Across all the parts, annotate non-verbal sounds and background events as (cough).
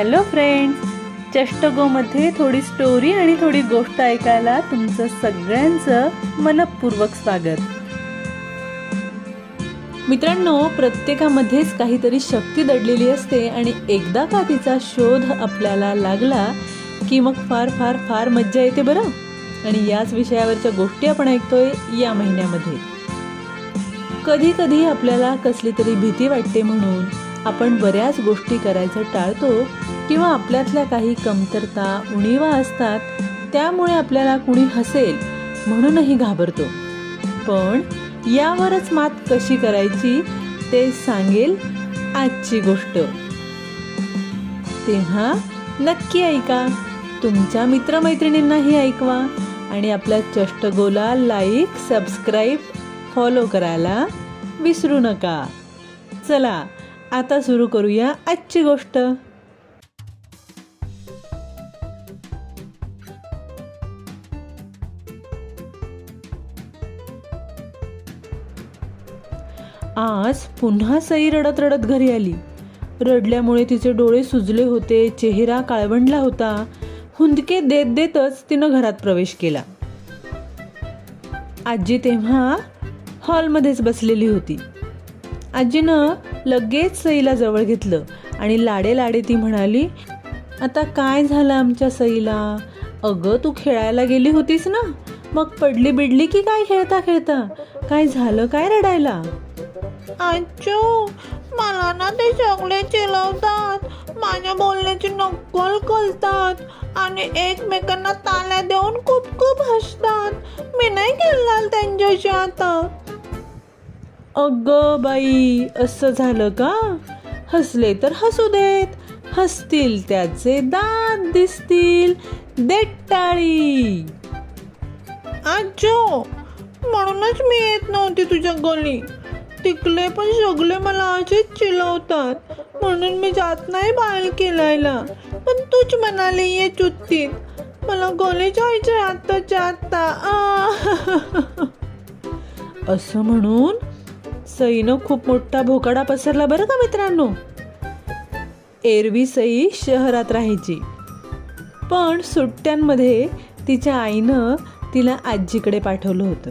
Hello friends चष्टगोमध्ये थोडी story आणि थोडी गोष्ट ऐकायला तुमचं सगळ्यांचं मनपूर्वक स्वागत. मित्रांनो प्रत्येकामध्येच काहीतरी शक्ती दडलेली असते आणि एकदा का तिचा शोध आपल्याला लागला की मग फार फार फार मज्जा येते बरं? आणि याच विषयावरच्या गोष्टी आपण ऐकतोय या महिन्यामध्ये. कधी कधी आपल्याला कसली तरी भीती वाटते म्हणून आपण बऱ्याच गोष्टी करायचं टाळतो किंवा आपल्यातल्या काही कमतरता उणीवा असतात त्यामुळे आपल्याला कुणी हसेल म्हणूनही घाबरतो. पण यावरच मात कशी करायची ते सांगेल आजची गोष्ट. तेव्हा नक्की ऐका. तुमच्या मित्रमैत्रिणींनाही ऐकवा आणि आपल्या चष्टगोला लाईक सबस्क्राईब फॉलो करायला विसरू नका. चला आता सुरू करूया आजची गोष्ट. आज पुन्हा सई रडत रडत घरी आली. रडल्यामुळे तिचे डोळे सुजले होते चेहरा काळवंडला होता. हुंदके देत देतच तिनं घरात प्रवेश केला. आजी तेव्हा हॉलमध्येच बसलेली होती. आजीनं लगेच सईला जवळ घेतलं आणि लाडे लाडे ती म्हणाली आता काय झालं आमच्या सईला? अगं तू खेळायला गेली होतीस ना? मग पडली बिडली की काय खेळता खेळता? काय झालं काय रडायला? आजो मला ना ते सगळे चिलवतात माझ्या बोलण्याची नक्कल कलतात आणि एकमेकांना ताल्या देऊन खूप खूप हसतात. मी नाही खेळणार त्यांच्याशी आता. अग बाई असं झालं का? हसले तर हसू देत हसतील त्याचे दात दिसतील देट टाळी आजो म्हणूनच मी येत नव्हती तुझ्या गली तिकले पण सगळे मला असेच चिलवतात. म्हणून मी जात नाही बाहेर केलायला पण तूच म्हणाली ये चुत्तीत. मला गले जायचे आत्ताच्या आत्ता. (laughs) असं म्हणून सईनं खूप मोठा भोकाडा पसरला बरं का मित्रांनो? एरवी सई शहरात राहायची. पण सुट्ट्यांमध्ये तिच्या आईनं तिला आजीकडे पाठवलं होतं.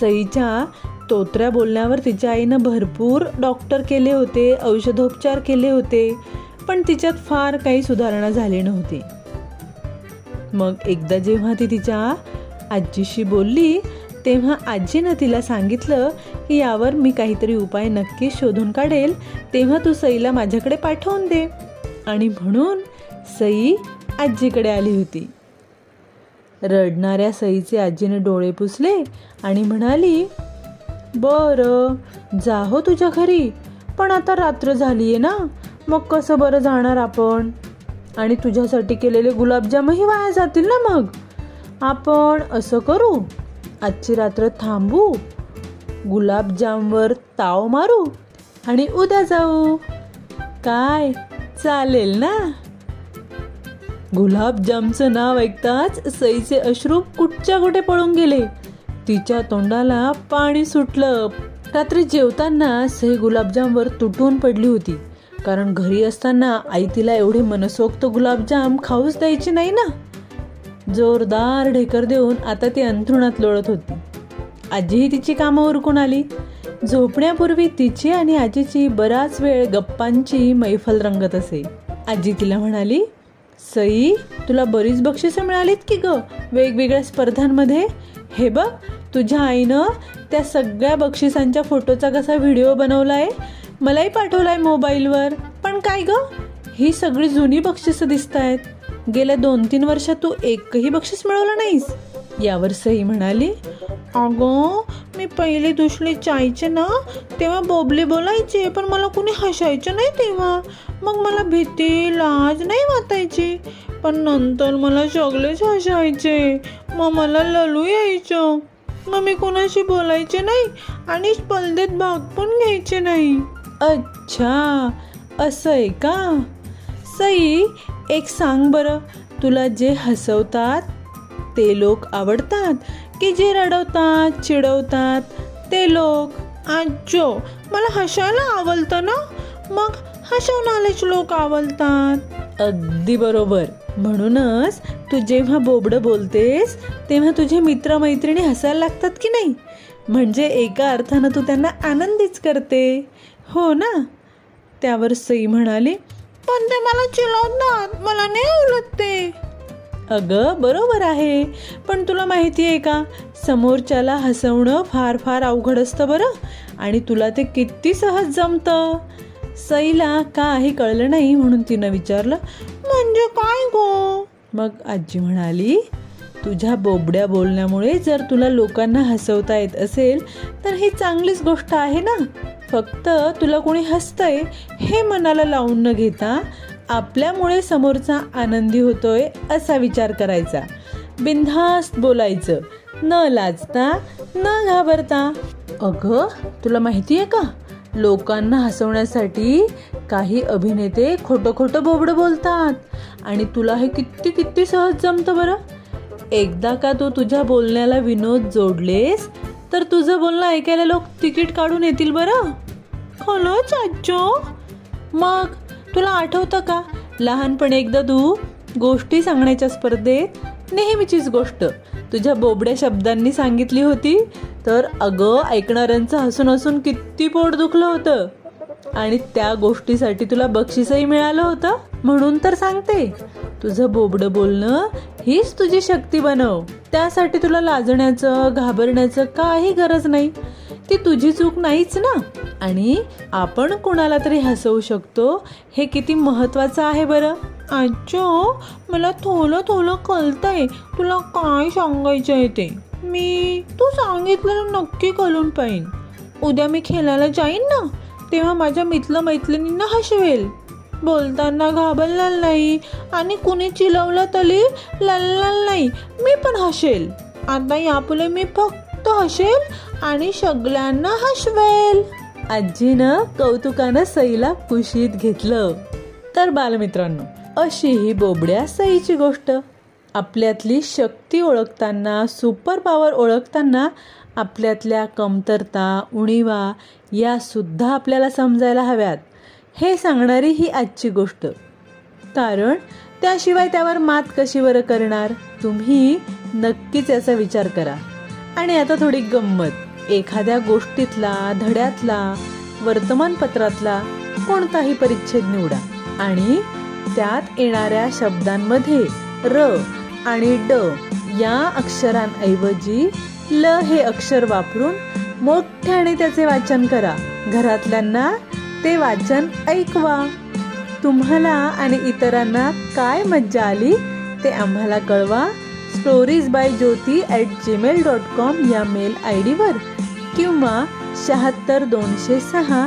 सईच्या तोत्र्या बोलण्यावर तिच्या आईनं भरपूर डॉक्टर केले होते औषधोपचार केले होते पण तिच्यात फार काही सुधारणा झाली नव्हती. मग एकदा जेव्हा ती तिच्या आजीशी बोलली तेव्हा आजीनं तिला सांगितलं की यावर मी काहीतरी उपाय नक्की शोधून काढेल तेव्हा तू सईला माझ्याकडे पाठवून दे. आणि म्हणून सई आजीकडे आली होती. रडणाऱ्या सईचे आजीने डोळे पुसले आणि म्हणाली बरं जा हो तुझ्या घरी पण आता रात्र झाली आहे ना मग कसं बरं जाणार आपण? आणि तुझ्यासाठी केलेले गुलाबजामही वाया जातील ना मग? आपण असं करू आजची रात्र थांबू. गुलाबजामवर ताव मारू आणि उद्या जाऊ. काय चालेल ना? गुलाबजामचं नाव ऐकताच सईचे अश्रू कुठच्या कुठे पळून गेले. तिच्या तोंडाला पाणी सुटलं. रात्री जेवताना सई गुलाबजामवर तुटून पडली होती. कारण घरी असताना आई तिला एवढे मनसोक्त गुलाबजाम खाऊच द्यायची नाही ना? जोरदार ढेकर देऊन आता ती अंथरुणात लोळत होती. आजीही तिची कामं उरकून आली. झोपण्यापूर्वी तिची आणि आजीची बराच वेळ गप्पांची मैफल रंगत असे. आजी तिला म्हणाली सई तुला बरीच बक्षिसं मिळालीत की ग? वेगवेगळ्या स्पर्धांमध्ये? हे बघ तुझ्या आईनं त्या सगळ्या बक्षिसांच्या फोटोचा कसा व्हिडिओ बनवलाय? मलाही पाठवलाय मोबाईलवर. पण काय ग? ही सगळी जुनी बक्षिसं दिसत आहेत गेल्या दोन तीन वर्षात तू एकही बक्षीस मिळवलं नाहीस. यावर सई म्हणाली अगं मी पहिले दुसरे चायचे ना तेव्हा बोबले बोलायचे पण मला कुणी हसायचं नाही तेव्हा. मग मला भीती लाज नाही वाटायची. पण नंतर मला सगळेच हसायचे. मग मला ललू यायचं. मग मी कोणाशी बोलायचे नाही आणि स्पर्धेत भाग पण घ्यायचे नाही. अच्छा असं आहे का? सई एक सांग बरं तुला जे हसवतात ते लोक आवडतात? की जे रडवतात चिडवतात ते लोक? आजो मला हसायला आवडतं ना? मग हसवणारेच लोक आवडतात. अगदी बरोबर. म्हणूनच तू जेव्हा बोबडं बोलतेस तेव्हा तुझे मित्रमैत्रिणी हसायला लागतात की नाही? म्हणजे एका अर्थानं तू त्यांना आनंदीच करते. हो ना? त्यावर सई म्हणाली पण ते मला चिलवतात मला नाही आवडत ते. अगं बरोबर आहे. पण तुला माहिती आहे का? समोरच्याला हसवणं फार फार अवघड असतं बरं. आणि तुला ते किती सहज जमतं. सईला काही कळलं नाही म्हणून तिनं विचारलं म्हणजे काय गो? मग आजी म्हणाली तुझ्या बोबड्या बोलण्यामुळे जर तुला लोकांना हसवता येत असेल तर ही चांगलीच गोष्ट आहे ना? फक्त तुला कोणी हसतंय हे मनाला लावून न घेता आपल्यामुळे समोरचा आनंदी होतोय असा विचार करायचा. बिनधास्त बोलायचं. न लाजता न घाबरता. अगं तुला माहिती आहे का? लोकांना हसवण्यासाठी काही अभिनेते खोटं खोटं बोबडं बोलतात. आणि तुला हे किती किती सहज जमतं बरं? एकदा का तू तुझ्या बोलण्याला विनोद जोडलेस तर तुझं बोलणं ऐकायला लोक तिकीट काढून येतील बरं? हो खरंच आजो मग तुला आठवतं का? लहानपणी एकदा तू गोष्टी सांगण्याच्या स्पर्धेत नेहमीचीच गोष्ट. तुझ्या बोबड्या शब्दांनी सांगितली होती तर अगं ऐकणाऱ्यांचं हसून हसून किती पोट दुखलं होतं. आणि त्या गोष्टीसाठी तुला बक्षीसही मिळालं होतं? म्हणून तर सांगते. तुझं बोबडं बोलणं हीच तुझी शक्ती बनव. त्यासाठी तुला लाजण्याचं घाबरण्याचं काही गरज नाही. ती तुझी चूक नाहीच ना? आणि आपण कुणाला तरी हसवू शकतो हे किती महत्वाचं आहे बरं? आजो मला थोलं थोलं कळतंय. तुला काय सांगायचं आहे ते? मी तू सांगितलेलं नक्की कळून पाहिन. उद्या मी खेळायला जाईन ना? तेव्हा माझ्या मित्र मैत्रिणींना हसवेल. बोलताना घाबरणार नाही. आणि कुणी चिलवलं तरी लढणार नाही. मी पण हसेल. आता यापुढे मी फक्त हसेल आणि सगळ्यांना हसवेल. आजीनं कौतुकानं सईला कुशीत घेतलं. तर बालमित्रांनो अशी ही बोबड्या सईची गोष्ट. आपल्यातली शक्ती ओळखताना सुपर पॉवर ओळखताना आपल्यातल्या कमतरता उणीवा यासुद्धा आपल्याला समजायला हव्यात. हे सांगणारी ही आजची गोष्ट. कारण त्याशिवाय त्यावर मात कशी बरं करणार? तुम्ही नक्कीच याचा विचार करा. आणि आता थोडी गंमत. एखाद्या गोष्टीतला धड्यातला वर्तमानपत्रातला कोणताही परिच्छेद निवडा. आणि त्यात येणाऱ्या शब्दांमध्ये र आणि ड या अक्षरांऐवजी ल हे अक्षर वापरून मोठ्याने त्याचे वाचन करा. घरातल्यांना ते वाचन ऐकवा. तुम्हाला आणि इतरांना काय मज्जा आली ते आम्हाला कळवा. Stories by Jyoti at Gmail dot com या मेल आय डीवर किंवा शहात्तर दोनशे सहा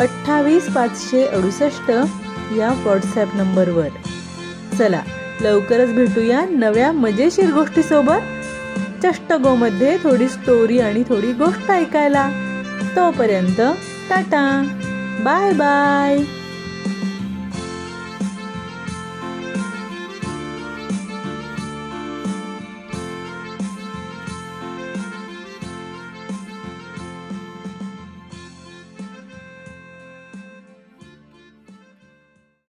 अठ्ठावीस पाचशे अडुसष्ट या व्हॉट्सॲप नंबरवर चला लवकरच भेटूया नव्या मजेशीर गोष्टीसोबत. चष्टगोमध्ये थोडी स्टोरी आणि थोडी गोष्ट ऐकायला. तोपर्यंत टाटा. Bye bye.